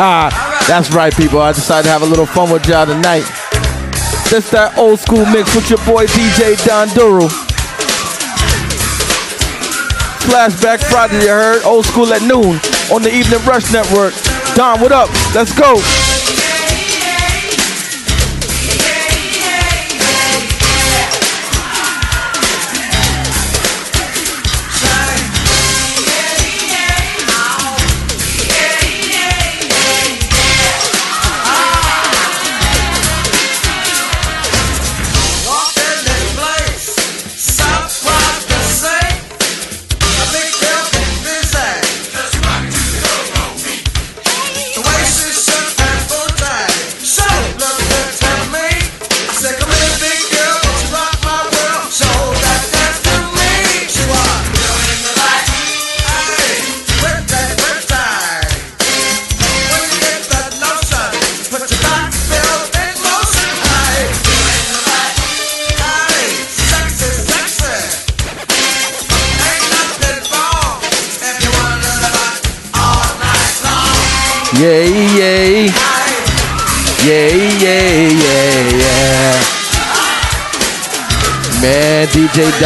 That's right, people. I decided to have a little fun with y'all tonight. This that old school mix with your boy DJ Don Doru. Flashback Friday, you heard? Old school at noon on the Evening Rush Network. Don, what up? Let's go.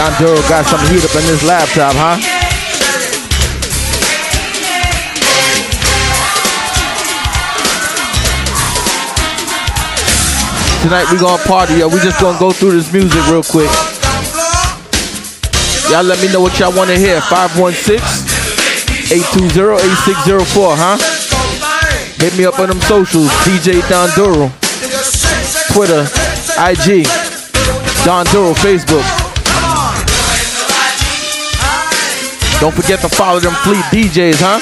Don Doru got some heat up in this laptop, huh? Tonight we gonna party, yo. We just gonna go through this music real quick. Y'all let me know what y'all wanna hear. 516-820-8604, huh? Hit me up on them socials, DJ Don Doru. Twitter, IG, Don Doru, Facebook. Don't forget to follow them Fleet DJs, huh?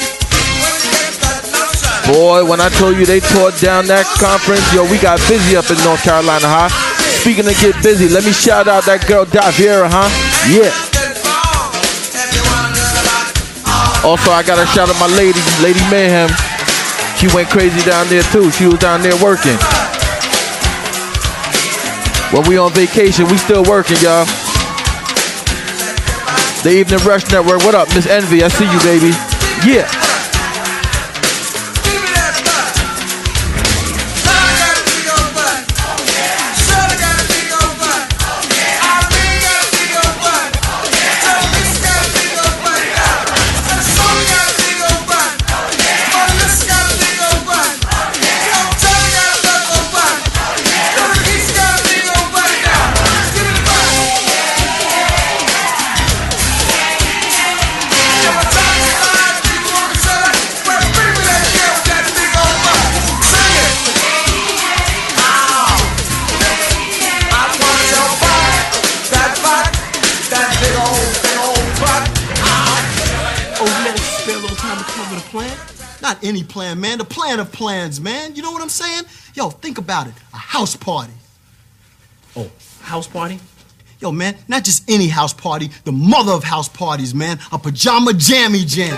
Boy, when I told you they tore down that conference, yo, we got busy up in North Carolina, huh? Speaking of get busy, let me shout out that girl Daviera, huh? Yeah. Also, I gotta shout out my lady, Lady Mayhem. She went crazy down there too. She was down there working. When we on vacation, we still working, y'all. The Evening Rush Network. What up, Miss Envy? I see you, baby. Yeah. Not any plan, man. The plan of plans, man. You know what I'm saying? Yo, think about it. A house party. Oh, house party? Yo, man, not just any house party, the mother of house parties, man. A pajama jammy jam.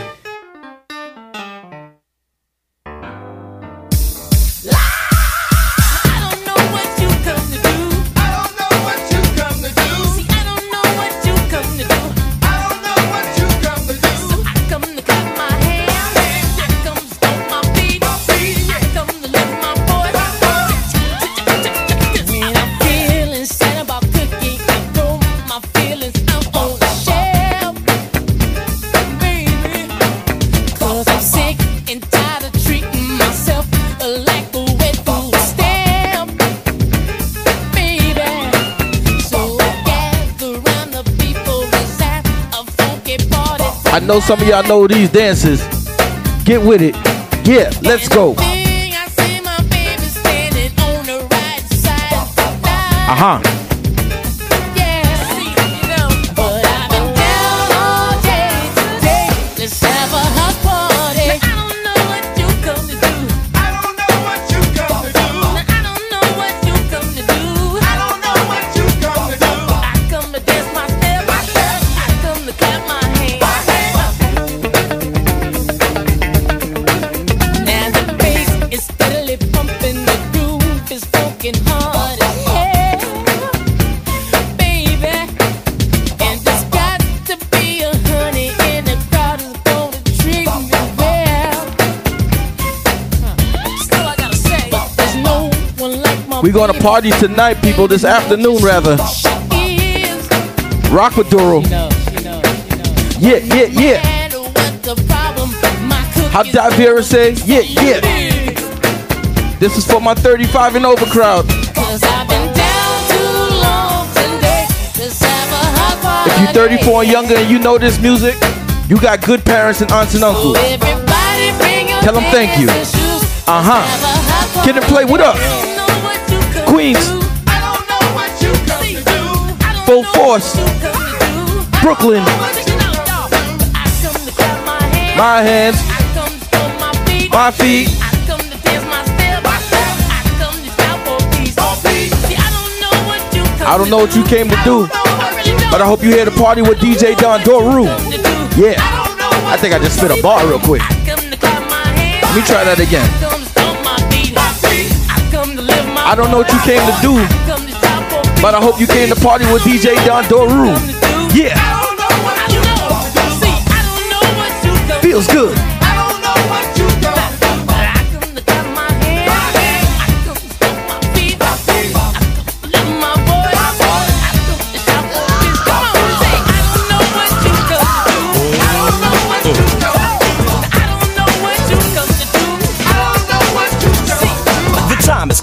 Know some of y'all know these dances. Get with it. Yeah, let's go. Uh huh. We gonna party tonight, people. This afternoon, rather. Rock with Doru. Yeah, yeah, yeah. How Davira say? Yeah, yeah. This is for my 35 and over crowd. If you're 34 and younger and you know this music, you got good parents and aunts and uncles. Tell them thank you. Uh huh. Kid 'n Play, what up? Queens. Full force. Brooklyn. My hands. My feet. I don't know what you came to do, but I hope you here to party with DJ Don Doru. Yeah. I think I just spit a bar real quick. Let me try that again. I don't know what you came to do, but I hope you came to party with DJ Don Doru. Yeah. Feels good.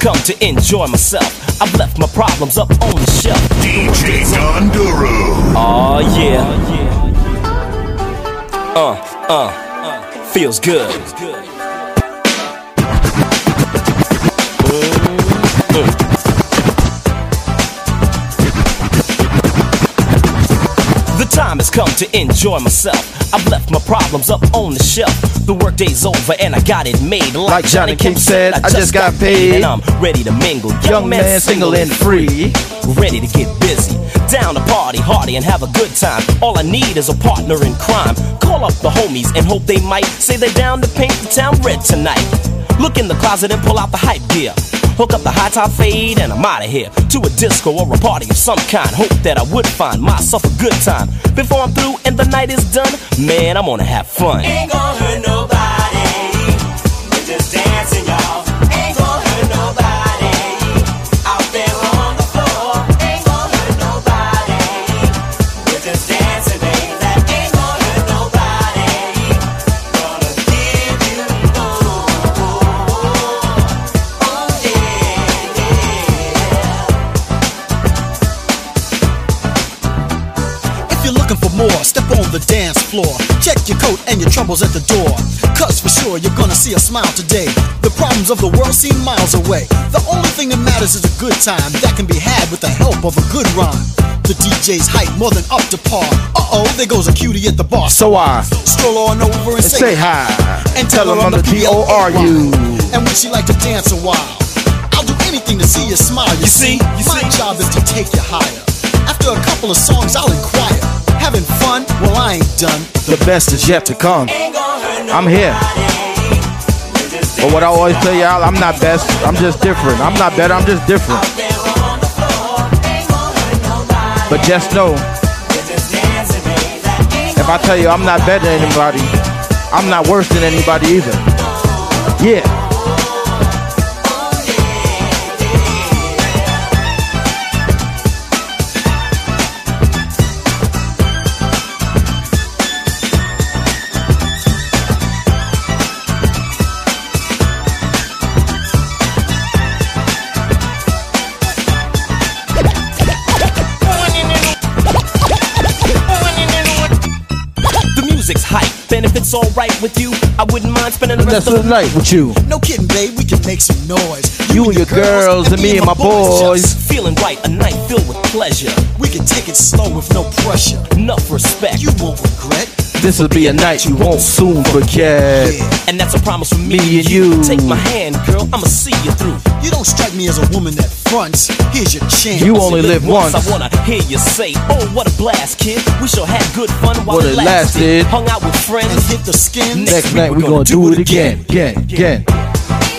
Come to enjoy myself. I've left my problems up on the shelf. DJ Don Doru. Oh yeah. Uh, uh, feels good. The time has come to enjoy myself. I've left my problems up on the shelf. The workday's over and I got it made. Like, Like Johnny Kemp said, I just got paid. And I'm ready to mingle. Young man, single and free. Ready to get busy. Down to party, hardy, and have a good time. All I need is a partner in crime. Call up the homies and hope they might say they're down to paint the town red tonight. Look in the closet and pull out the hype gear. Hook up the high top fade and I'm out of here. To a disco or a party of some kind. Hope that I would find myself a good time. Before I'm through and the night is done, man, I'm gonna have fun. Floor. Check your coat and your troubles at the door. Cause for sure you're gonna see a smile today. The problems of the world seem miles away. The only thing that matters is a good time that can be had with the help of a good rhyme. The DJ's hype more than up to par. Uh oh, there goes a cutie at the bar. So I stroll on over and say say hi. and Tell tell her I'm the P-O-R-U. And would she like to dance a while? I'll do anything to see you smile. You, see, my job is to take you higher. After a couple of songs, I'll inquire. Having fun? Well, I ain't done. The best is yet to come. I'm here. But what I always tell y'all, I'm not best. I'm just different. I'm not better. I'm just different. But just know, if I tell you I'm not better than anybody, I'm not worse than anybody either. Yeah. It's alright with you, I wouldn't mind spending the rest rest of the night with you. No kidding, babe, we can make some noise. You and your girls and me and my boys. Just feeling right, a night filled with pleasure. We can take it slow with no pressure. Enough respect. You won't regret. This'll be a night you won't soon forget. And that's a promise from me, Me and you. Take my hand, girl, I'ma see you through. You don't strike me as a woman that fronts. Here's your chance. You only live once. I wanna hear you say, Oh, what a blast, kid. We sure had good fun while What it it lasted. lasted. Hung out with and friends. hit the skin. Next night we gonna do it again, again, again. We're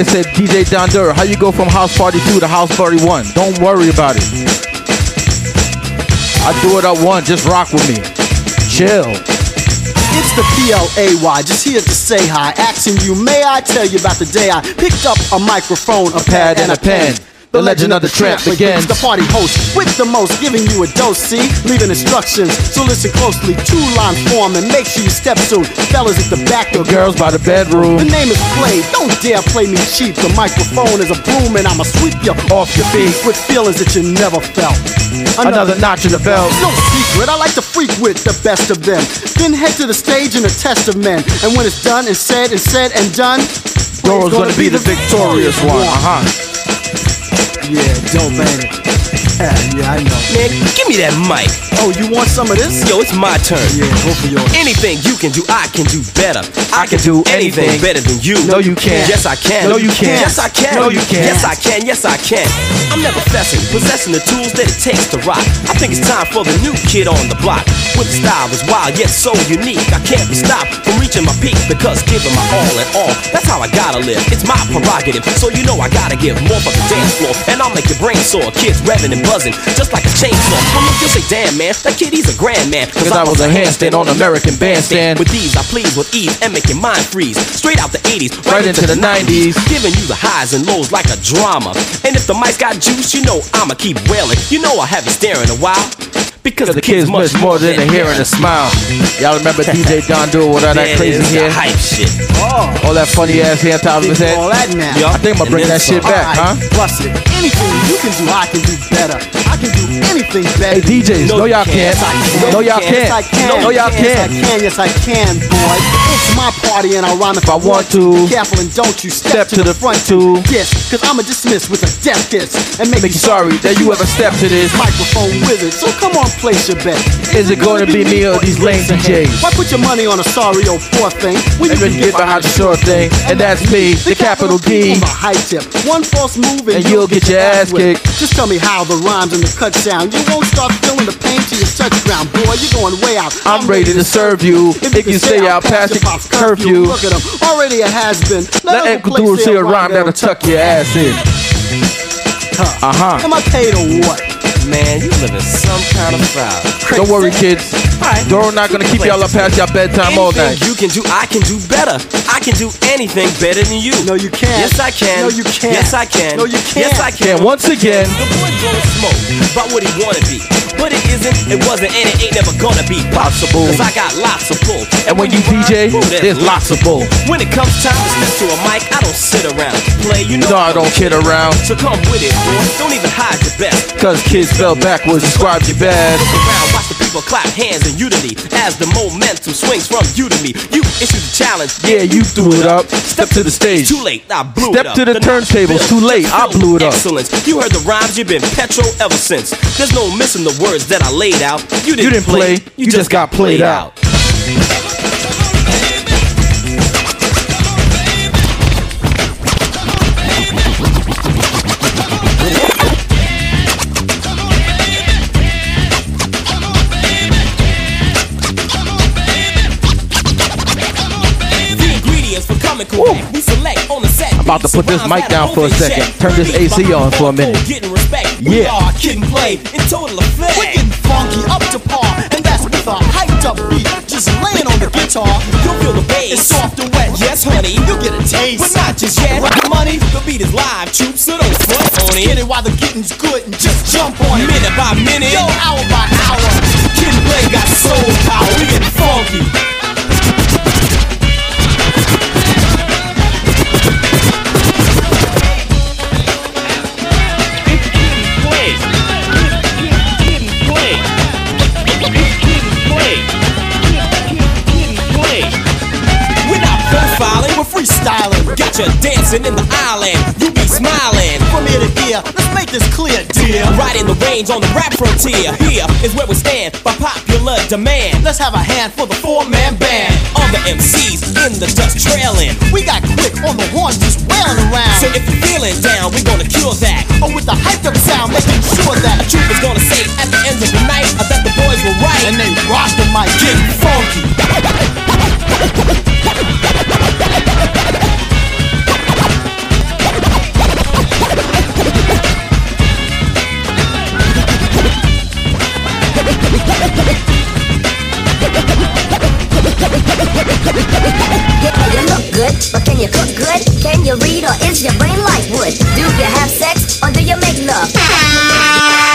They said DJ Don Doru, how you go from house party two to house party one? Don't worry about it. I do it at one, just rock with me. Chill. It's the PLAY, just here to say hi. Asking you, may I tell you about the day I picked up a microphone, a Pad and a pen. The legend of the tramp begins. The party host with the most, giving you a dose, see? Leaving instructions, so listen closely. Two line form and make sure you step soon. Fellas at the back, The girls by the bedroom. The name is Play. Don't dare play me cheap. The microphone is a broom and I'ma sweep you Off your feet. with feelings that you never felt. Another notch in the belt. No secret, I like to freak with the best of them. Then head to the stage in a test of men. And when it's done and said and said and done, Dora's gonna be the victorious one. Uh huh. Yeah, dope, ain't it? Yeah, yeah, I know. Man, give me that mic. Oh, you want some of this? Yo, it's my turn. Yeah, go for yours. Anything you can do, I can do better. I can do anything. better than you. No, you can't. Yes, I can. No, you can't. Yes, I can. No, you can't. Yes, I can. Yes, I can. I'm never fessing, possessing the tools that it takes to rock. I think it's time for the new kid on the block. With a style that's wild yet so unique, I can't be stopped from reaching my peak because giving my all and all. That's how I gotta live. It's my prerogative, so you know I gotta give more for the dance floor. And I'll make your brain sore. Kids revving and buzzing, just like a chainsaw. Come on, you'll say, damn man, that kid he's a grand man. Cause I was a handstand on American Bandstand. With these, I please with ease and make your mind freeze. Straight out the 80s, Right into the 90s. Giving you the highs and lows like a drama. And if the mic's got juice, you know I'ma keep wailing. You know I have you staring a while. Because Cause the kids much more than a hearing a smile. Y'all remember DJ Don Doru with all that crazy is, hair? hype shit. Oh. All that funny ass hair on top of his head? All that now. Yeah. I think I'm gonna bring that shit some. back, huh? Alright, bust it. Anything you can do, I can do better. I can do anything better. Hey DJs, No, no y'all you can't. can't. No y'all I can't. No y'all Yes, I can't. can. Yes, I can, boy. It's my party and I'll rhyme if I, I want to. Be careful and don't you step, Step to the front too. Yes, cause I'ma dismiss with a death kiss and make, Make you sorry that you ever stepped to this. microphone wizard. So come on, place your bet. Is it gonna be me or these lame DJs? Why put your money on a sorry old poor thing when you can get behind the sure thing, and that's me, the capital D. On the high tip, one false move and, And you'll get your ass kicked. Just tell me how the rhymes and the cut sound. You won't start feeling the pain to your touchground, boy. You're going way out. I'm ready to serve you if you stay out past the pop's curfew. Look at him, already a has been. Let Uncle Doodle see a rhyme that'll tuck your ass in. Uh huh. Am I paid or what? Man, you live in some kind of foul. Don't worry, kids. Doru not gonna keep y'all up past y'all bedtime all Anything night. you can do, I can do better. I can do anything better than you. No, you can't. Yes, I can. No, you can't. Yes, I can. No, you can't. Yes, I can. And once again, The boy blowing smoke about what he wanna be. But it isn't, it wasn't, and it ain't never gonna be possible. Cause I got lots of pull. and when you DJ, there's lots of bull. When it comes time to step to a mic, I don't sit around. Play, you know, No, I don't kid around. So come with it, boy. Don't even hide your best. Cause kids fell backwards, describe you bad. Look around, watch the people clap hands in unity as the momentum swings from you to me. You issue the challenge. Yeah, you threw it up. Step to the stage. Too late, I blew Step it up. Step to the turntables, too late, I blew it up. Excellence. You heard the rhymes, you've been petro ever since. There's no missing the words that I laid out. You didn't, You didn't play, you just got played out. The set. About to put this mic down for a second. Turn this AC on for a minute. Getting respect. Yeah. kid play in total effect. We're getting funky, up to par, and that's with a hyped up beat. Just laying on the guitar. You'll feel the bass. It's soft and wet. Yes, honey. You'll get a taste. But not just yet. Money. The beat is live, troop, so don't front on Get it. it while the getting's good and just jump on it. Minute by minute. Yo, hour by hour. Kid play got soul power. We get funky. Freestyling. Got you dancing in the island, you be smiling. From ear to ear, let's make this clear, dear. In the range on the rap frontier. Here is where we stand by popular demand. Let's have a hand for the four-man band. All the MCs in the dust trailing. We got quick on the horns just wailing around. So if you're feeling down, we're gonna cure that. Oh, with the hyped up sound, making sure that A troop is gonna say at the end of the night, I bet the boys were right. and they rock the mic. get funky. but can you cook good? Can you read or is your brain like wood? Do you have sex or do you make love?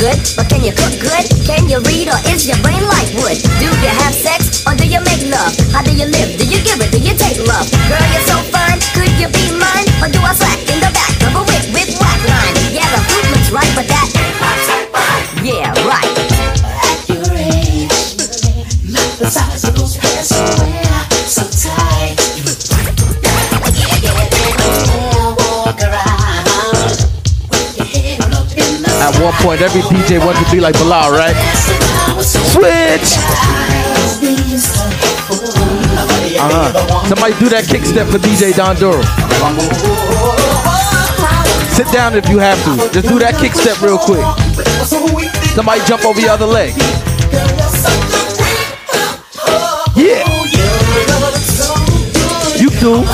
Good, but can you cook good? Can you read or is your brain like wood? Do you have sex or do you make love? How do you live? Do you give it? Do you take love? Girl, you're so fine. Could you be mine? Or do I slack in the back of a whip with white line? Yeah, the fruit looks right, but that. Yeah, right. At your age, of those you one point, every DJ wants to be like Bilal, right? Switch! Uh-huh. Somebody do that kick step for DJ Don Doru. Sit down if you have to. Just do that kick step real quick. Somebody jump over your other leg. Yeah. You do.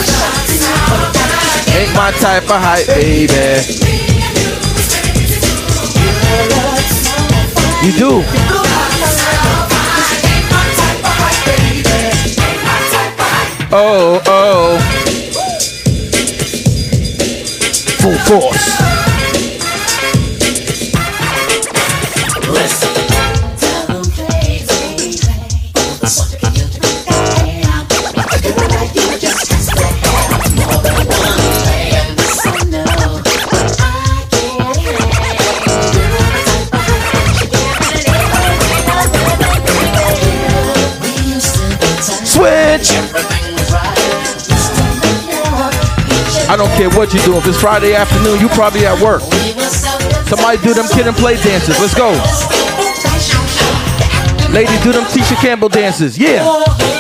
Ain't my type of hype, baby. You do. Oh, oh. Full force. I don't care what you do. If it's Friday afternoon, you probably at work. Somebody do them Kid 'n Play dances. Let's go. Ladies, do them Tisha Campbell dances. Yeah.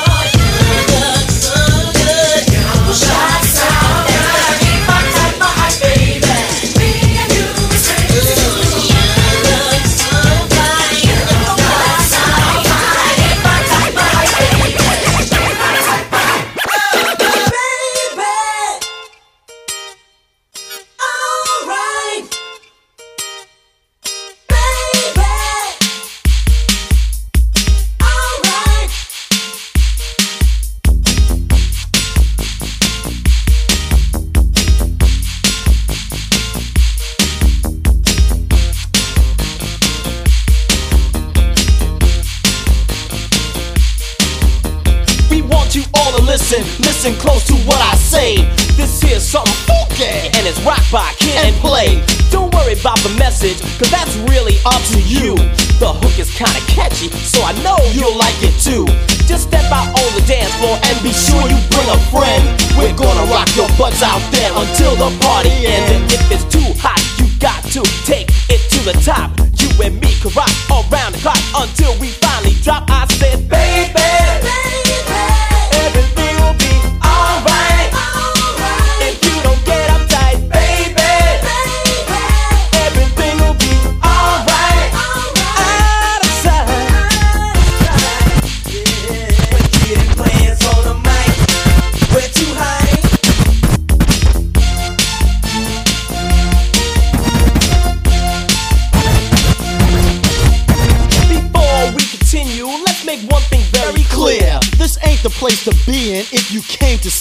By and Play. Don't worry about the message, cause that's really up to you. The hook is kinda catchy, so I know you'll like it too. Just step out on the dance floor and be sure you bring a friend. We're gonna rock your butts out there until the party ends. And if it's too hot, you got to take it to the top. You and me can rock around the clock until we finally drop. I said, baby.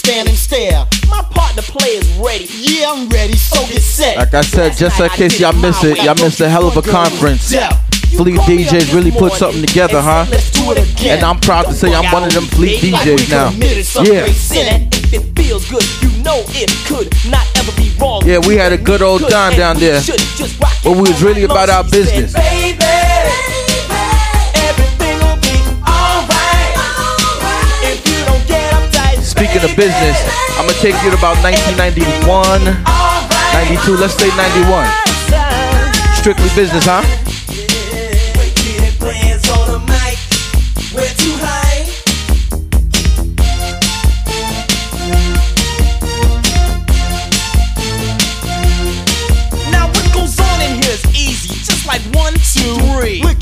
Stand and stare. My partner play is ready. Yeah, I'm ready, so get set. Like I said, just in case y'all miss it, y'all missed a hell of a conference. Fleet DJs really put something together, huh? And I'm proud to say I'm one of them Fleet DJs now. Yeah. If it feels good, you know it could not ever be wrong. Yeah, we had a good old time down there. But we was really about our business. Speaking of business, I'm gonna take you to about 1991, 92. Let's say 91. Strictly business, huh? the. Now what goes on in here is easy, just like one, two, three.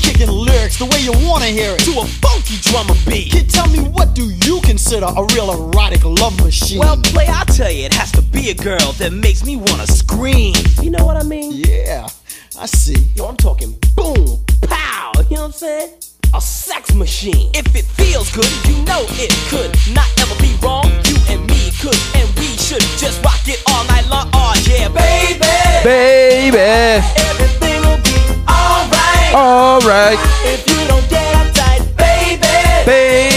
We're kicking lyrics the way you wanna hear it. To a funky drummer beat. Kid, tell me what do you consider a real erotic love machine? Well, play, I'll tell you, it has to be a girl that makes me wanna scream. You know what I mean? yeah, I see. Yo, I'm talking boom, pow. You know what I'm saying? A sex machine. If it feels good, you know it could not ever be wrong. You and me could, and we should just rock it all night long. Oh yeah, baby. Baby. Everything alright. Alright. If you don't get uptight, baby. Baby.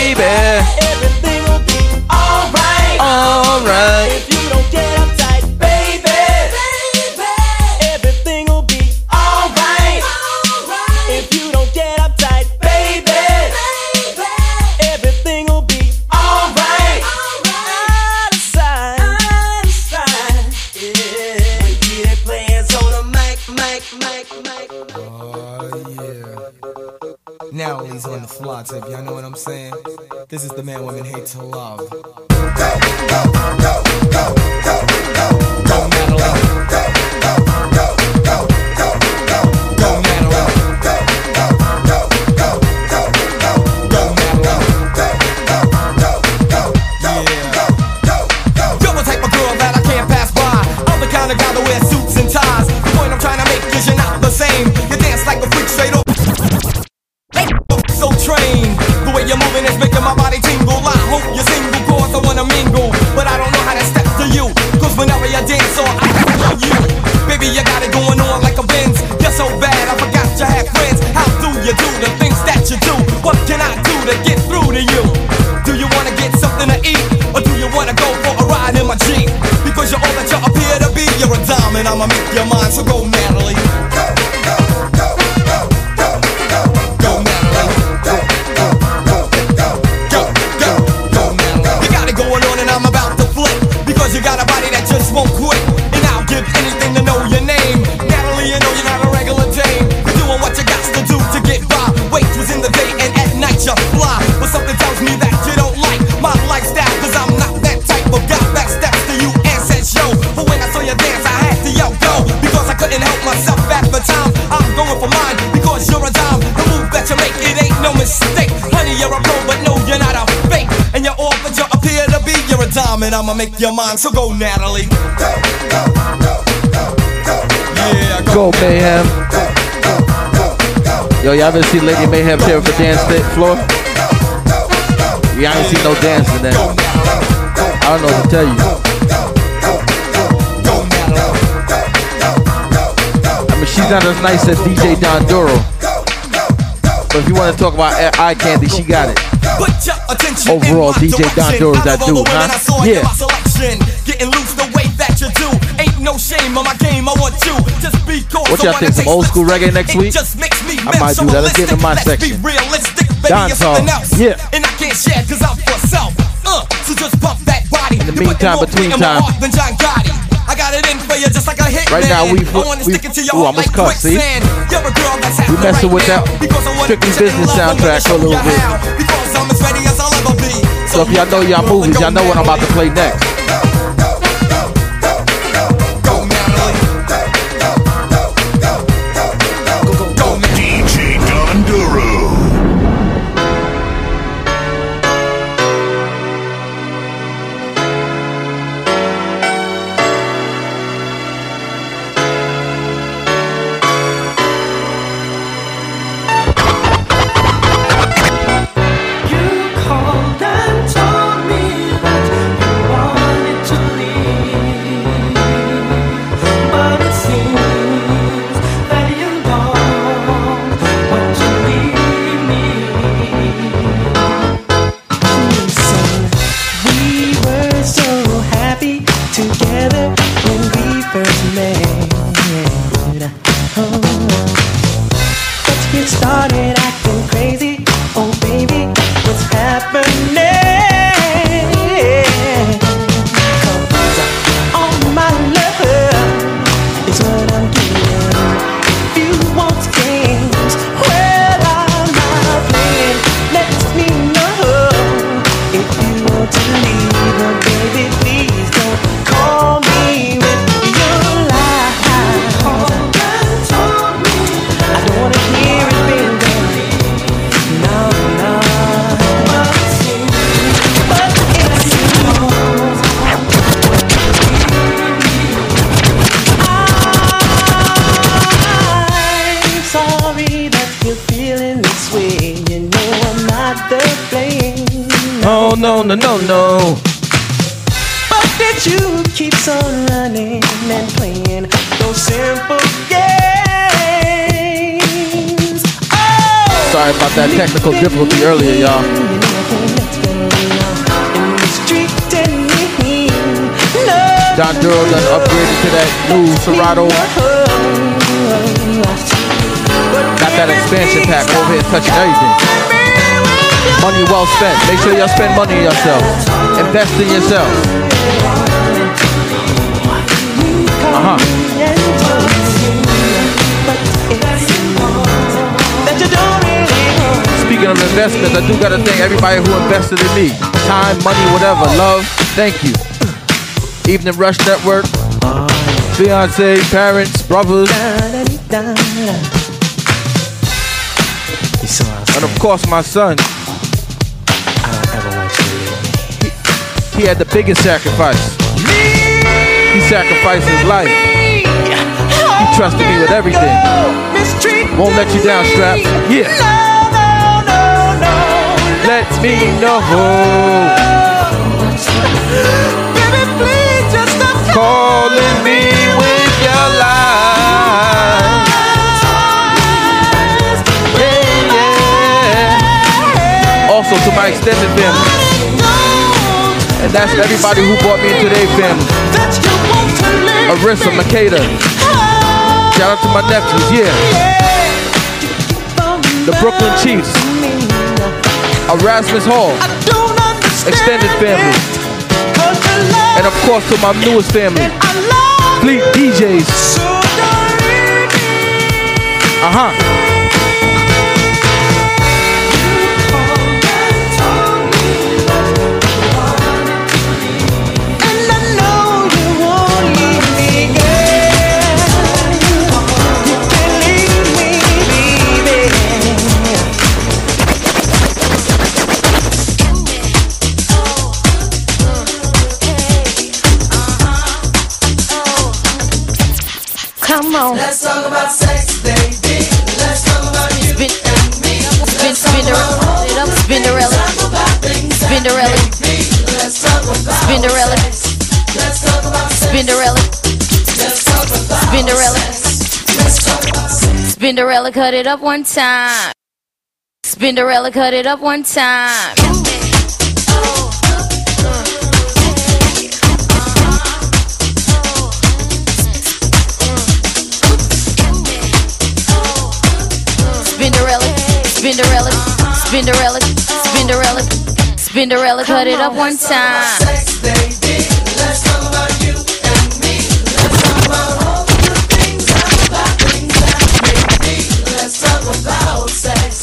To love. And I'ma make your mind. So go, Natalie. go Yeah, Go Mayhem. Yo, y'all ever see Lady Mayhem here for dance fit floor? Yeah, I ain't seen no dancing there. I don't know what to tell you. I mean, she's not as nice as DJ Don Doru. But if you want to talk about eye candy, she got it. Put your attention Overall, DJ Don is that Out of all dude, huh? Yeah. selection. Getting loose the way that you do. Ain't no shame on my game. I want you just because What y'all think, some old school reggae next week? just makes me I might do that. Let's get into my section. be realistic, baby. Dancehall. It's something else. Yeah. And I can't share cause I'm for self. Uh, so just pump that body. In the meantime, between beat in my time. heart than John Gotti. I got it in for you just like a hit Right now, we- we- stick it to your ooh, must like cuss, see? quicksand. You're a girl that's We messing with that because Strictly get you in Business soundtrack for a little bit. I'm as ready as I'll ever be. So if y'all know y'all movies, y'all know what I'm about to play next. Technical difficulty earlier, y'all. Don Doru done upgraded to that new Serato. Got that expansion pack over here touching everything. Money well spent. Make sure y'all spend money on yourself. Invest in yourself. Investments, I do gotta thank everybody who invested in me. Time, money, whatever. Love, thank you. Evening Rush Network, fiance, parents, brothers, and of course my son. He, he had the biggest sacrifice. He sacrificed his life. He trusted me with everything. Won't let you down, Straps. Yeah. Let me know. Calling me with your lies. Yeah, yeah. Also to my extended family. And that's everybody who brought me their family. Arissa, Makeda. Shout out to my nephews, yeah. The Brooklyn Chiefs. Erasmus Hall. Extended family. And of course to my newest family. Fleet DJs. Uh-huh. Spinderella. Spinderella. Spinderella. Spinderella. Spinderella cut it up one time. Spinderella cut it up one time. Spinderella, Spinderella, Spinderella, Spinderella. Spinderella, cut it up one time.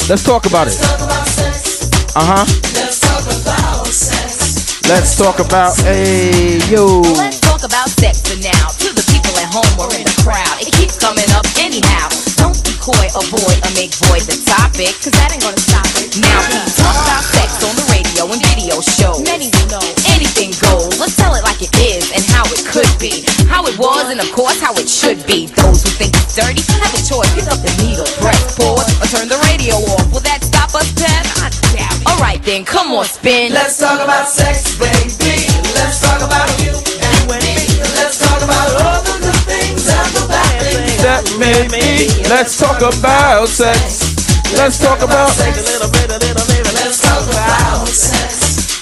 Let's talk about it. Uh huh. Let's talk about sex. Let's talk about, hey, yo. Let's talk about sex for now. To the people at home or in the crowd, it keeps coming up anyhow. Don't be coy, avoid, or make void the topic, cause that ain't gonna stop it. Now radio and shows. Many will know anything goes. Let's tell it like it is and how it could be. How it was and of course how it should be. Those who think it's dirty have a choice. Pick up the needle, press pause, or turn the radio off. Will that stop us, Pep? I doubt it. Alright then, come on, spin. Let's talk about sex, baby. Let's talk about you and me. Let's talk about all the good things and the bad things That made me. Let's talk about sex. Let's talk about. Sex a little bit, a little bit. Let's talk about sex.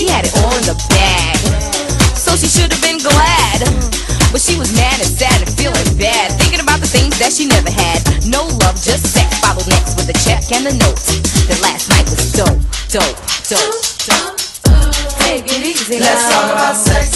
She had it all in the bag so she should have been glad. But she was mad and sad and feeling bad, thinking about the things that she never had. No love, just sex, followed next with a check and a note. That last night was dope, dope, dope, dope. Take it easy Let's talk about sex,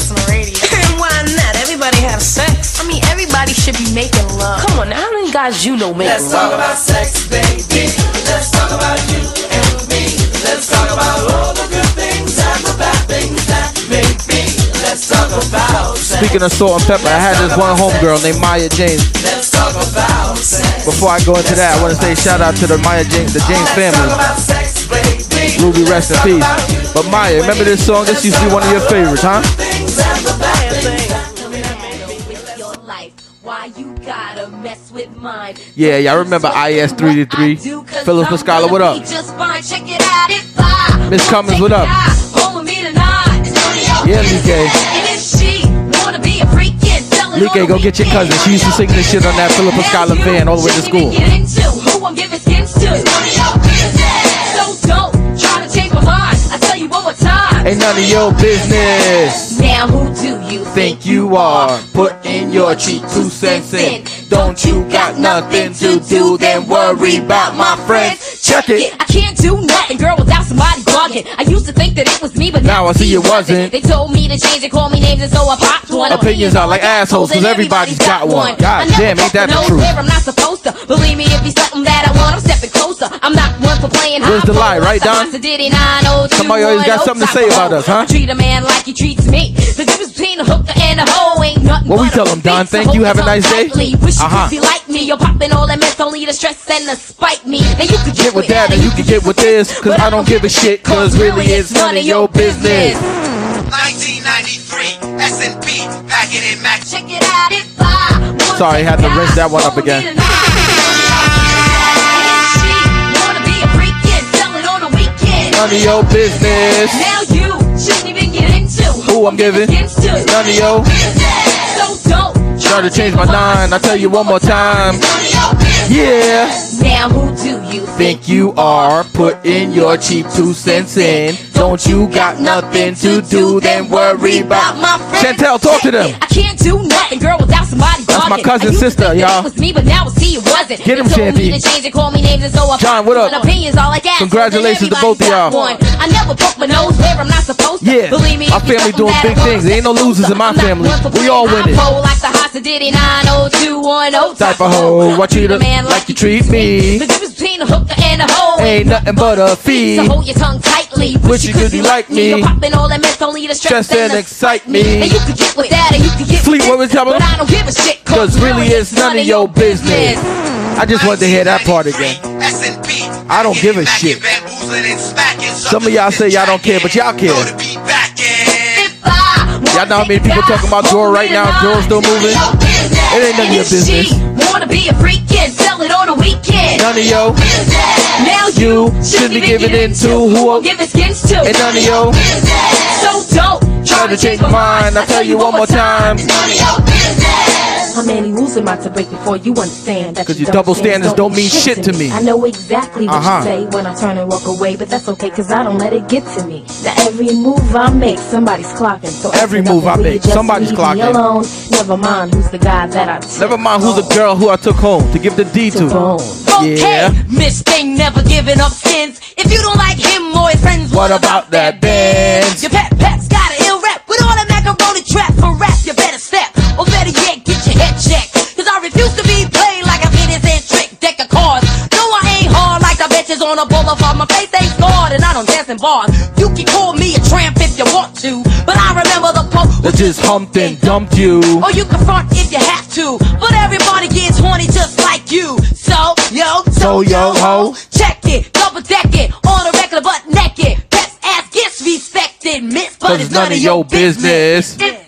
this on the radio. Why not? Everybody have sex. I mean, everybody should be making love. Come on, now, how many guys you know make Let's talk about sex, baby. Let's talk about you and me. Let's talk about all the good things and the bad things that make me. Let's talk about sex. Speaking of Salt-N-Pepa, I had this one homegirl named Maya James. Let's talk about sex. Before I go into that, I want to say shout out to the Maya James, the James Talk family. about sex, baby. Ruby, rest in peace. But Maya, remember this song? This used to be one of your favorites, huh? Yeah, y'all remember IS 3 to 3? Phyllis Pascala, what up? Check it out if Miss Cummins, what up? Home with me tonight. Yeah, Like. And if she wanna be a freak, yeah, tell it Like, go get your cousin. She used to sing this shit on that Philip Pascala van all the way to school. Get into who I'm giving skins to. So don't try to change my mind. I tell you one more time. Ain't none of your business. Now who do you Think you are putting your cheap two cents in. Don't you got nothing to do? Then worry about my friends. Check it. Can't do nothing, girl, without somebody bugging. I used to think that it was me, but Now I see it wasn't. They told me to change and call me names, and so I popped one. Opinions are like assholes, 'cause everybody's got one. God damn, ain't that the truth? I'm not supposed to. Believe me, if he's something that I want, I'm stepping closer. I'm not one for playing Where's the lie, right, Don? So did it, nine, two, Somebody always got something to say about us, huh? Treat a man like he treats me. The difference between a hooker and a hoe ain't nothing What we tell 'em, Don? Thank you, have a nice day? tightly. Wish you could be like me. You're popping all that mess, only to stress and to spite me. Then you could Get with that and you can get with this. Cause I don't give a shit. Cause really it's none of your business. 1993, S&P, packing in Mac. Check it out if I Sorry, had to rinse that one up again. with a knife. She wanna be a freak and sell it on the weekend. None of your business. Now you shouldn't even get into Who I'm giving? skins to. None of your. So don't Try to change my mind. I tell you one more time. Yeah. Now who do you think you are putting your cheap two cents in? Don't you got nothing to do? Then worry about my friends. Chantel. Talk to them. I can't do nothing, girl, without somebody That's my talking. cousin, I to sister, y'all. It was me, but now I see it wasn't. Get 'em, They told me to change and call me names and so I John, what up? Opinions all like assholes, Congratulations to both of y'all. One. I never poke my nose where I'm not supposed to. Yeah, Believe me, my family doing big things. There ain't no losers in my family. We all winning. hot-pole Like the Hasa Diddy 90210 Type of hoe, what you the- man like you treat me. The difference between a hooker and a hoe Ain't nothing but a fee. So hold your tongue tightly. Wish you could be like me. You're popping all that mess only to stress, Stress and excite me. And you could get with that, and you could get Sleep, with what was this, But I don't give a shit. Cause really it's none of your business. I just wanted to hear that part again. I don't give a shit. Some of y'all say y'all don't care, but y'all care. Y'all know how many people talking about Doru right now? Doru's still moving. It ain't none of your business. Wanna be a freak None of yo. Now You should be giving in to who I'm giving skins to. And none of yo. So don't Try to change my mind. I'll tell you one more time. How many rules am I to break before you understand that 'Cause you your double don't standards don't mean shit to me. I know exactly what Uh-huh. you say when I turn and walk away, but that's okay cause I don't let it get to me. Now every move I make, somebody's clocking. So Every move I and will you make, somebody's clocking. Alone. Never mind who's the guy that I took Never mind who's the girl who I took home to give the D to. Yeah. Okay, Miss Thing never giving up sins. If you don't like him or his friends, What about that Benz? Your pet pet's got an ill rep with all that macaroni trap for rap. You better step, or better yet, get your head checked. Cause I refuse to be played like a innocent trick deck of cards. No, I ain't hard like the bitches on a boulevard. My face ain't scarred and I don't dance in bars. You can call me a tramp if you want to, but I remember the pope That just humped and dumped you. or you can front if you have to. But everybody gets horny just like you. So, yo, So, yo, ho. check it, double deck it, on a regular butt naked. Best ass gets respected, miss, but it's none of your business. If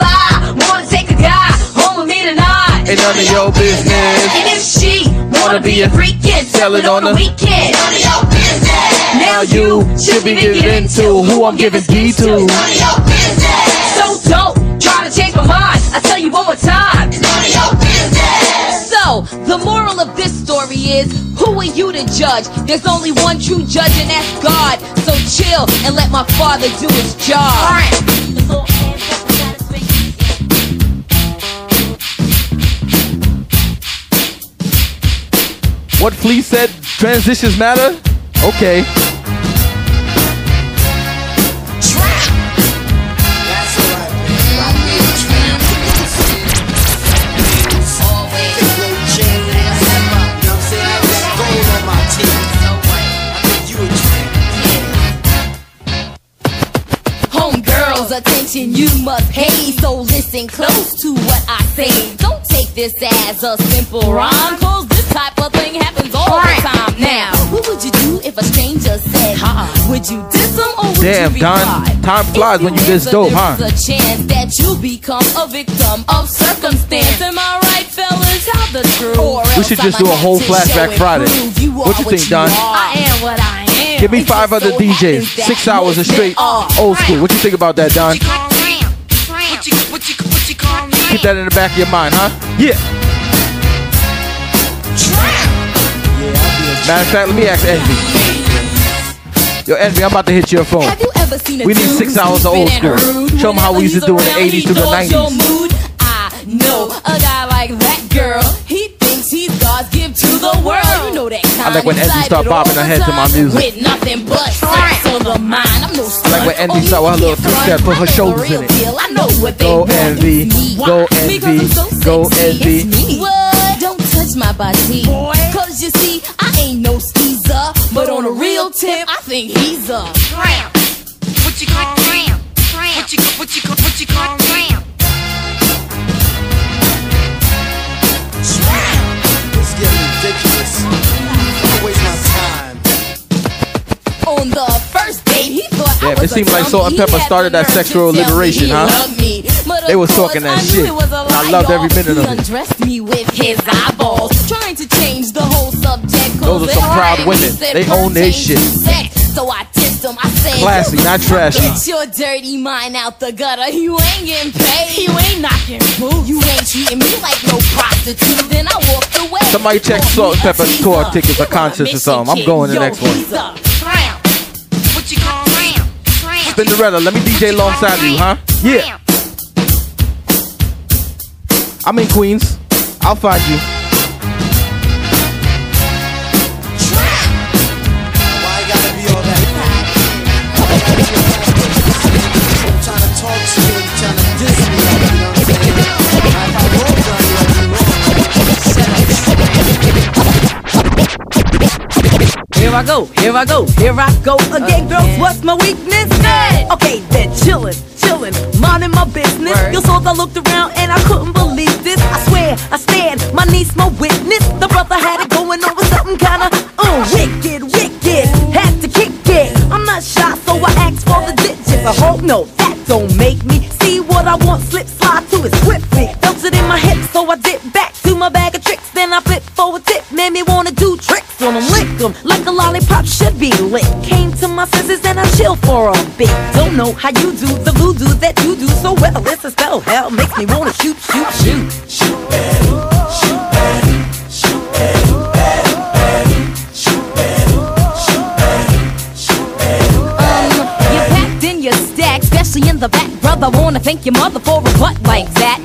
Ain't none of your business. And if she wanna be a freak and sell it on the weekend, none of your business. Now you should be giving to who I'm giving D to. None of your business. So don't try to change my mind. I tell you one more time. It's none of your business. So the moral of this story is, who are you to judge? There's only one true judge, and that's God. So chill and let my father do his job. What Flea said, transitions matter? Okay. Attention you must pay. So listen close to what I say. Don't take this as a simple rhyme, cause Would you diss them or would Damn, you Don. reply? Time flies when you this dope, huh? There's a chance that you become a victim of circumstance. Am I right, fellas? How the truth? We should just do a whole flashback Friday. you What you think, Don? I am what I am. Give me five other DJs, six hours of straight old school. What you think about that, Don? Keep that in the back of your mind, huh? Yeah. Matter of fact, let me ask Envy. Yo, Envy, I'm about to hit your phone. Have you ever seen a We need six hours of old school. Show 'em how we used to do in the 80s to the he's around, he 90s. your mood. I know a guy like that girl. He thinks he's God's gift to the world. You know that kind I like when Envy start bobbing her head to my music. With nothing but sex on the mind. I'm no I like when Envy start with her little two step, put her shoulders in it. I know what they Go. Envy, go Envy, go Envy. What? Don't touch my body. Cause you see, I ain't no. But on a real tip, I think he's a tramp. What you call tramp? What you what you what you call tramp? It's getting ridiculous. Don't waste my time. On the first date, he thought I Damn, was it seemed like Salt and dummy. Pepper started that sexual liberation, he huh? Loved me. But They was talking that I shit. I loved every minute of He it. undressed me with his eyeballs, trying to change the whole subject. Those are some proud women. They own their shit. So I dissed him. I said, Classy, not trashy. Get your dirty mind out the gutter. You ain't getting paid. You ain't knocking boots. You ain't treating me like no prostitute. Then I walked away. Somebody check Salt-N-Pepa tour tickets or concerts or something. I'm going to the next one. He's a clown. What you call clown? Clown. Spinderella, let me DJ alongside you, huh? Yeah. I'm in Queens. I'll find you. Here I go, here I go, here I go again, girls. What's my weakness? Okay, then chillin', chillin', minding my business. You saw I looked around and I couldn't believe this. I swear, I stand, my niece, my witness. The brother had it going on with something kinda uh, wicked, wicked. Had to kick it. I'm not shy, so I asked for the digits. I hope no, that don't make me see what I want. Slip, slide to it swiftly. Felt it in my hips, so I dip back to my bag of tricks. Then I flip for a tip, made me do tricks on them, lick 'em like a lollipop should be lit. Came to my senses and I chill for a bit. Don't know how you do the voodoo that you do so well. It's a spell, hell makes me wanna shoot, shoot, shoot, shoot, shoot, shoot, shoot. Shoot stack, especially in the back, brother. Wanna thank your mother for a butt like that.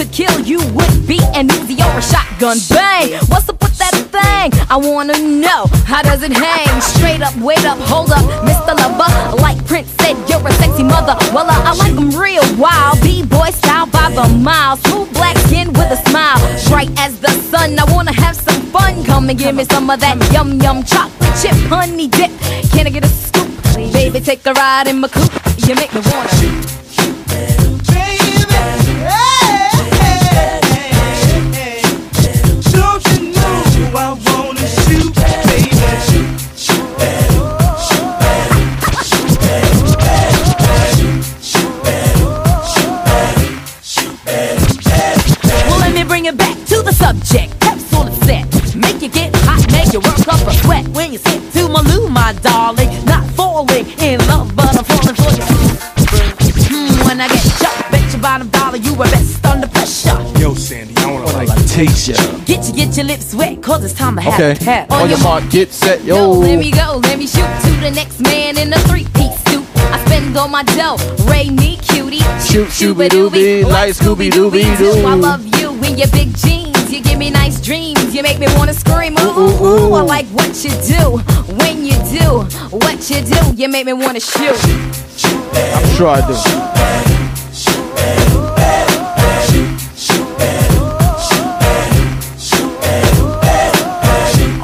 Could kill, you would be an Uzi or a shotgun. Bang! What's up with that thing? I wanna know how does it hang? Straight up, wait up, hold up, Mr. Lover. Like Prince said, you're a sexy mother. Well, uh, I like 'em real wild, b-boy style by the mile. Smooth black skin with a smile, bright as the sun. I wanna have some fun. Come and give me some of that yum yum chocolate chip honey dip. Can I get a scoop? Baby, take a ride in my coupe. You make me wanna. Sweat. When you sit to my loo, my darling. Not falling in love, but I'm falling for you. Hmm, when I get shot, bet your bottom dollar you were best under pressure. Yo, Sandy, I wanna like taste ya. Get you, get your lips wet, cause it's time to have Okay. a pet. On your mark, get set, Yo, yo. let me go, let me shoot to the next man in a three-piece suit. I spend all my dough, Ray me cutie. Shoot, shooby-dooby, like Scooby-Dooby-Doo. I love you in your big jeans. You give me nice dreams. You make me wanna scream. Ooh, ooh, ooh. I like what you do when you do what you do. You make me wanna shoot. I'm sure I do.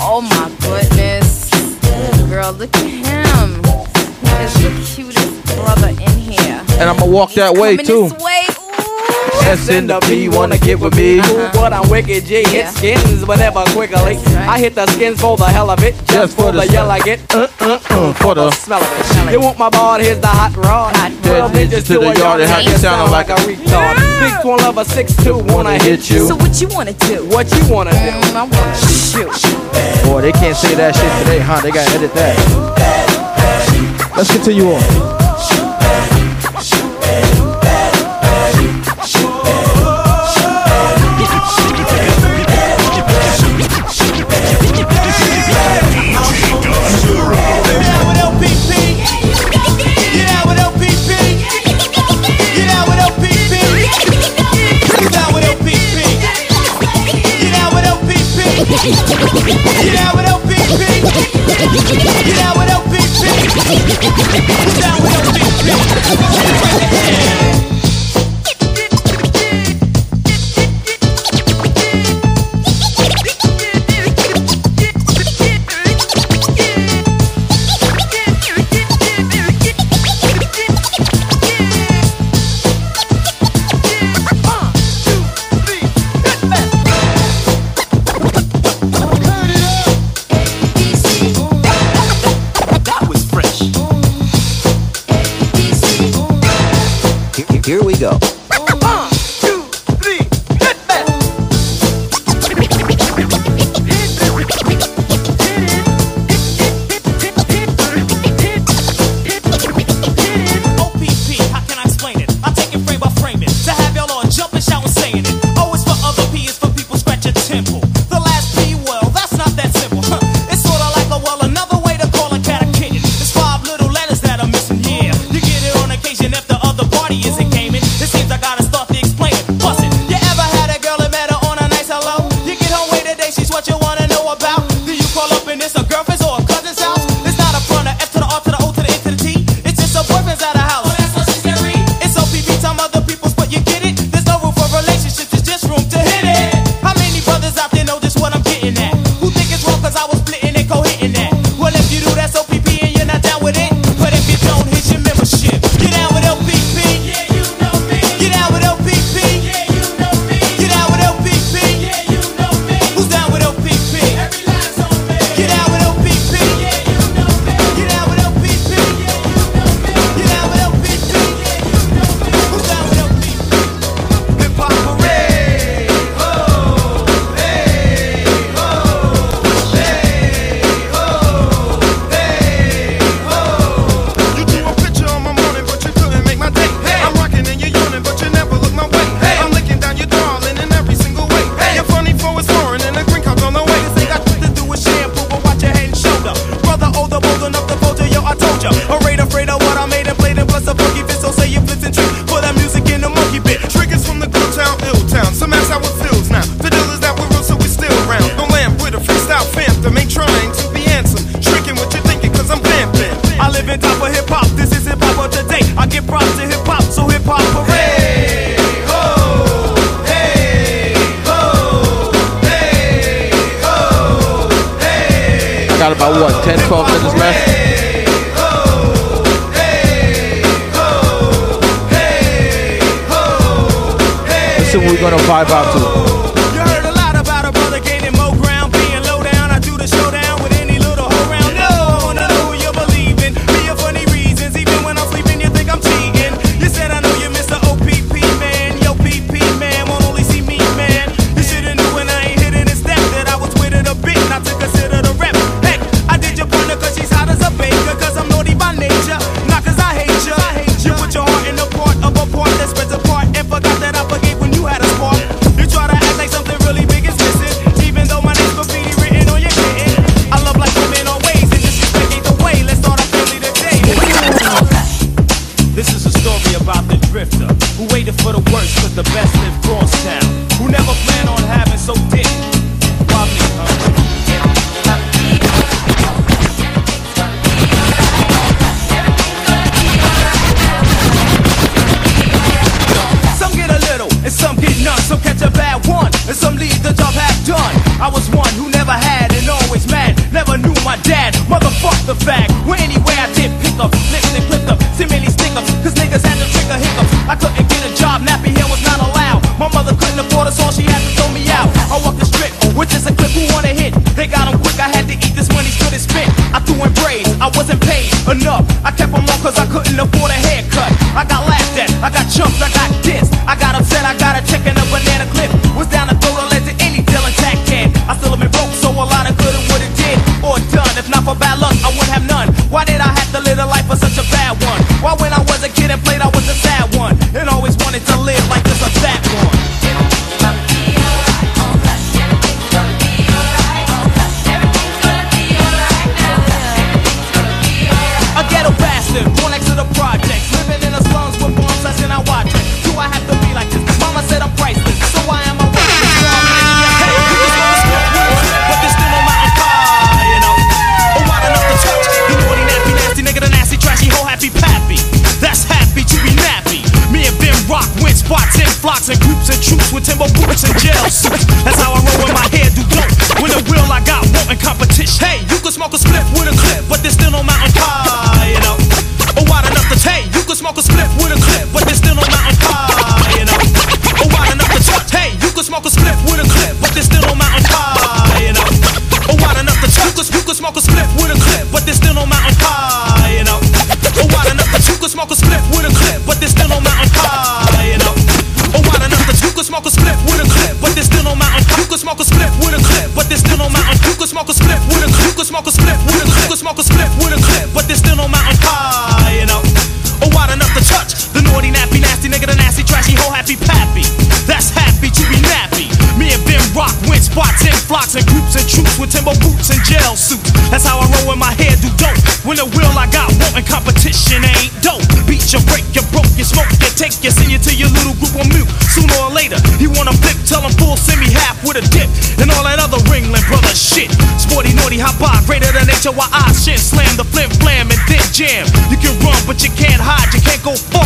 Oh my goodness. Girl, look at him. He is the cutest brother in here. And I'm gonna walk that way too. This way. S in the P, wanna get with me? Ooh, but I'm wicked G. Hit skins whenever quickly. I hit the skins for the hell of it. Just, for the yell I get. Uh, uh, uh, for the smell of it. You want my ball? Here's the hot rod. Twelve Dead inches to the yard, it had you sounding like a retard. Big twin lover, six two, wanna hit you. So what you wanna do? What you wanna do? Mm, I wanna shoot. Boy, they can't say that shit today, huh? They gotta edit that. Let's continue on. That smoke a split with a clip, but there's still no mountain pie know. Or wide enough to take. You could smoke a split with So I shit slam the flim flam and then jam. You can run, but you can't hide, you can't go far.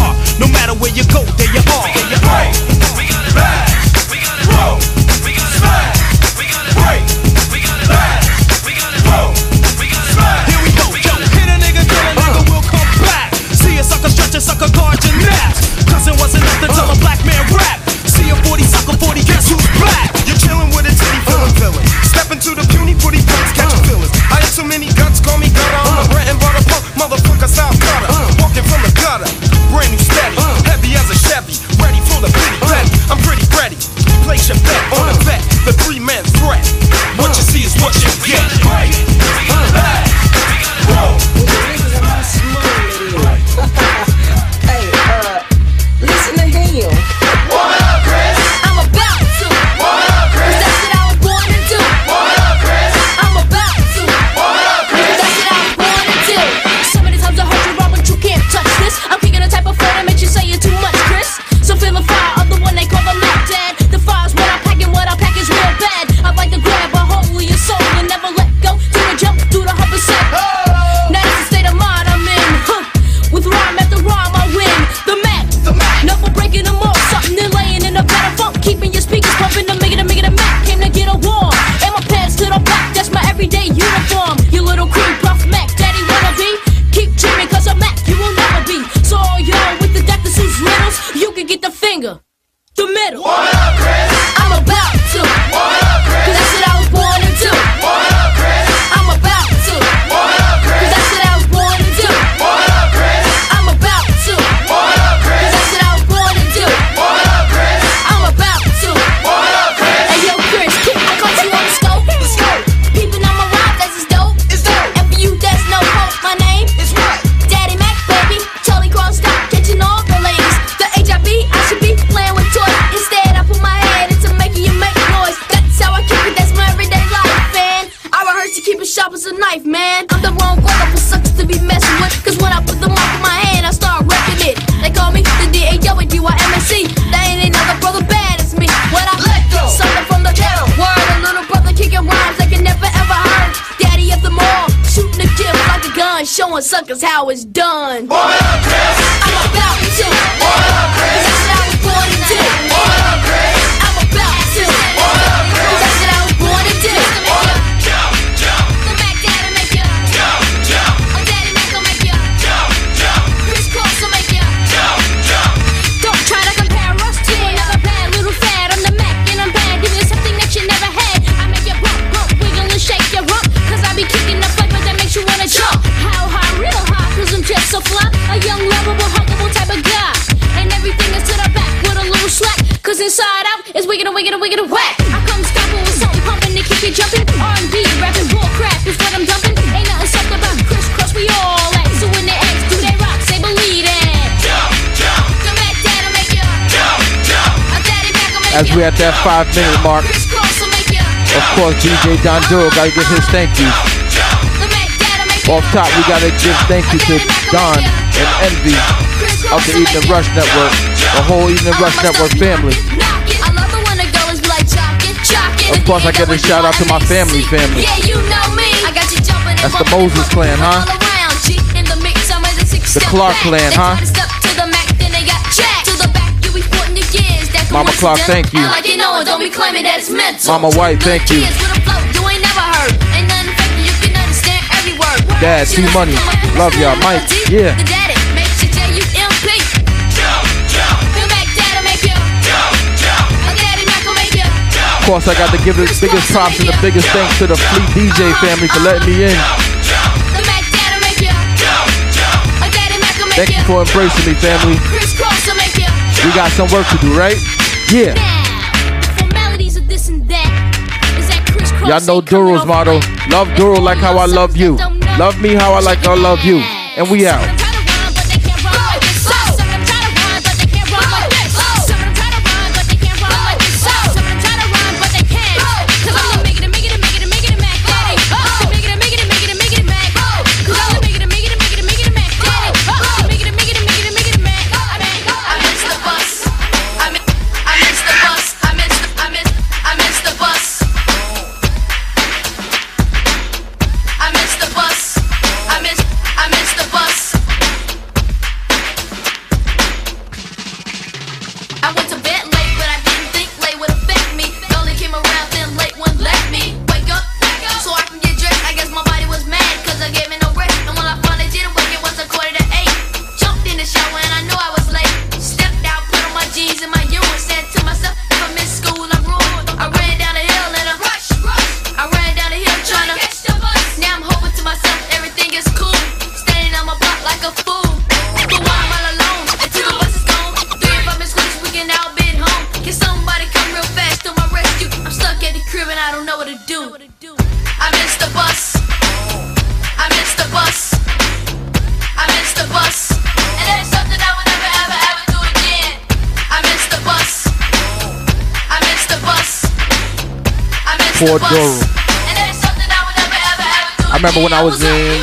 as we're at that five minute mark. Of course, DJ Don Doru got to give his thank you. Off top, we got to give thank you to Don and Envy of the Evening Rush Network, the whole Evening Rush Network family. Of course, I give a shout out to my family, family. That's the Moses clan, huh? The Clark clan, huh? Mama Clark, thank you. Like you know, don't be claiming that it's mental. Mama White, thank you. Dad, see money. Love y'all, Mike. Yeah. Of course, I got to give the biggest props and the biggest thanks to the Fleet DJ family for letting me in. Thank you for embracing me, family. We got some work to do, right? Yeah. Y'all know Doru's motto. Love Duro like how I love you. Love me how I like I love you. And we out.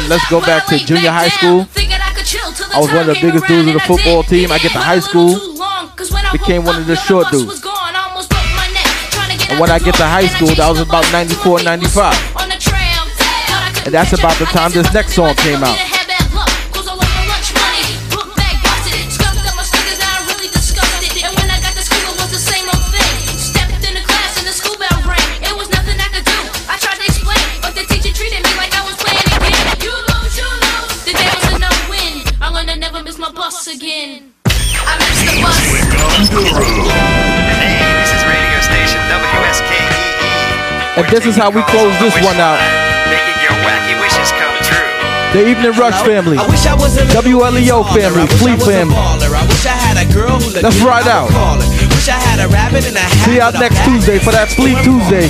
let's go back to junior high school. I was one of the biggest dudes of the football team. I get to high school, became one of the short dudes. And when I get to high school, that was about 94, 95. And that's about the time this next song came out. And this is how we close this one out. Making your wacky wishes come true. The Evening Rush family. I wish I was a little WLEO family. I wish I Fleet family. I wish I had a girl Let's ride out. would call her. Wish I had a rabbit in a hat. See y'all next Tuesday for that Fleet Tuesday.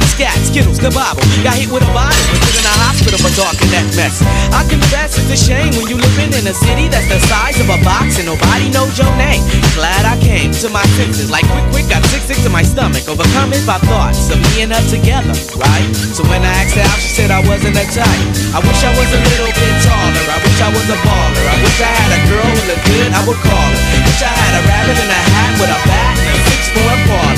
scat, skittles, kabobble. Got hit with a bottle put in a hospital for talking that mess. I confess it's a shame when you living in a city that's the size of a box and nobody knows your name. Glad I came to my senses like quick, quick, got sick, sick to my stomach. Overcome it by thoughts of me and her together, right? So when I asked her out, she said I wasn't a type. I wish I was a little bit taller. I wish I was a baller. I wish I had a girl who looked good, I would call her. Wish I had a rabbit in a hat with a bat and a six for a parlor.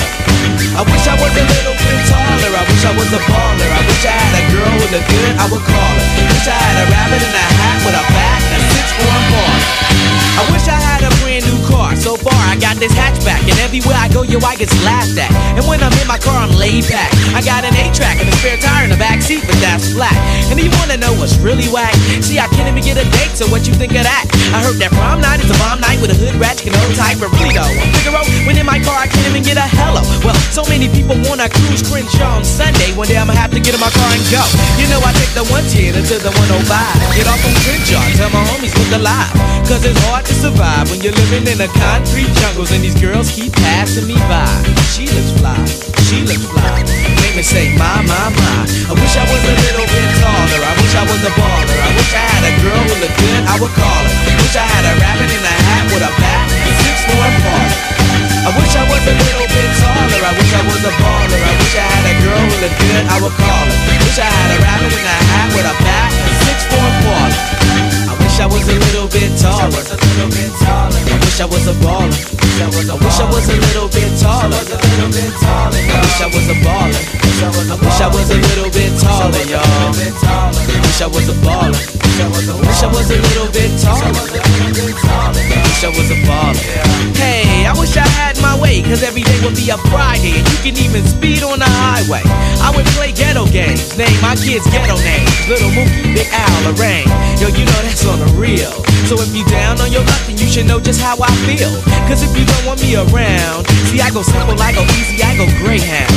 I wish I was a little bit taller. I wish I was a baller. I wish I had a girl who looked good, I would call her. Wish I had a rabbit in a hat with a bat and a six for a. I wish I had a brand new car. So far, I got this hatchback, and everywhere I go, yo, I get laughed at. And when I'm in my car, I'm laid back. I got an A-track and a spare tire in the back seat, but that's flat. And you wanna know what's really whack? See, I can't even get a date, so what you think of that? I heard that prom night is a bomb night with a hood ratchet and old type, but really though, I'm Figaro, when in my car, I can't even get a hello. Well, so many people wanna cruise Crenshaw on Sunday. One day I'ma have to get in my car and go. You know, I take the 110 to the 105. Get off on Crenshaw, tell my homies look alive. Cause it's hard to survive when you're living in the concrete jungles and these girls keep passing me by. She looks fly, she looks fly. Make me say, my, my, my. I wish I was a little bit taller. I wish I was a baller. I wish I had a girl who looked good, I would call her. Wish I had a rabbit in a hat with a bat and six for a. I wish I was a little bit taller. I wish I was a baller. I wish I had a girl who looked good, I would call her. Wish I had a rabbit in a hat with a bat I wish I was a little bit taller. I wish I was a baller. I wish I was a little bit taller. I wish I was a baller. I wish I was a little bit taller, y'all. Wish I was a baller. I wish I was a little bit taller. Wish I was a baller. Hey, I wish I had my way, cause every day would be a Friday, and you can even speed on the highway. I would play ghetto games, name my kids ghetto names. Little Mookie, Big Al, Lorraine. Yo, you know that's on the real. So if you down on your luck, then you should know just how I feel. Cause if you don't want me around, see, I go simple, I go easy, I go Greyhound.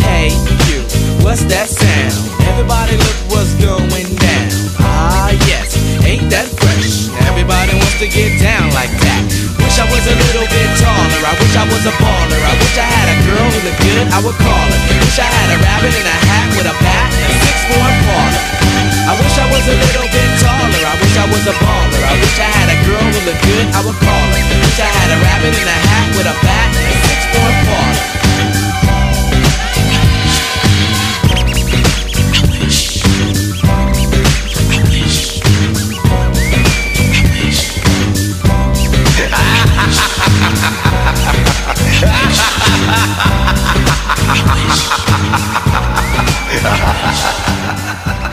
Hey, you, what's that sound? Everybody look what's going down. Ah, yes, ain't that fresh? Everybody wants to get down like that. Wish I was a little bit taller. I wish I was a baller. I wish I had a girl who looked good, I would call her. Wish I had a rabbit in a hat with a bat and six for a parlor. I wish I was a little bit taller. I wish I was a baller. I wish I had a girl who looked good, I would call her. Wish I had a rabbit in a hat with a bat and six for a parlor. wish.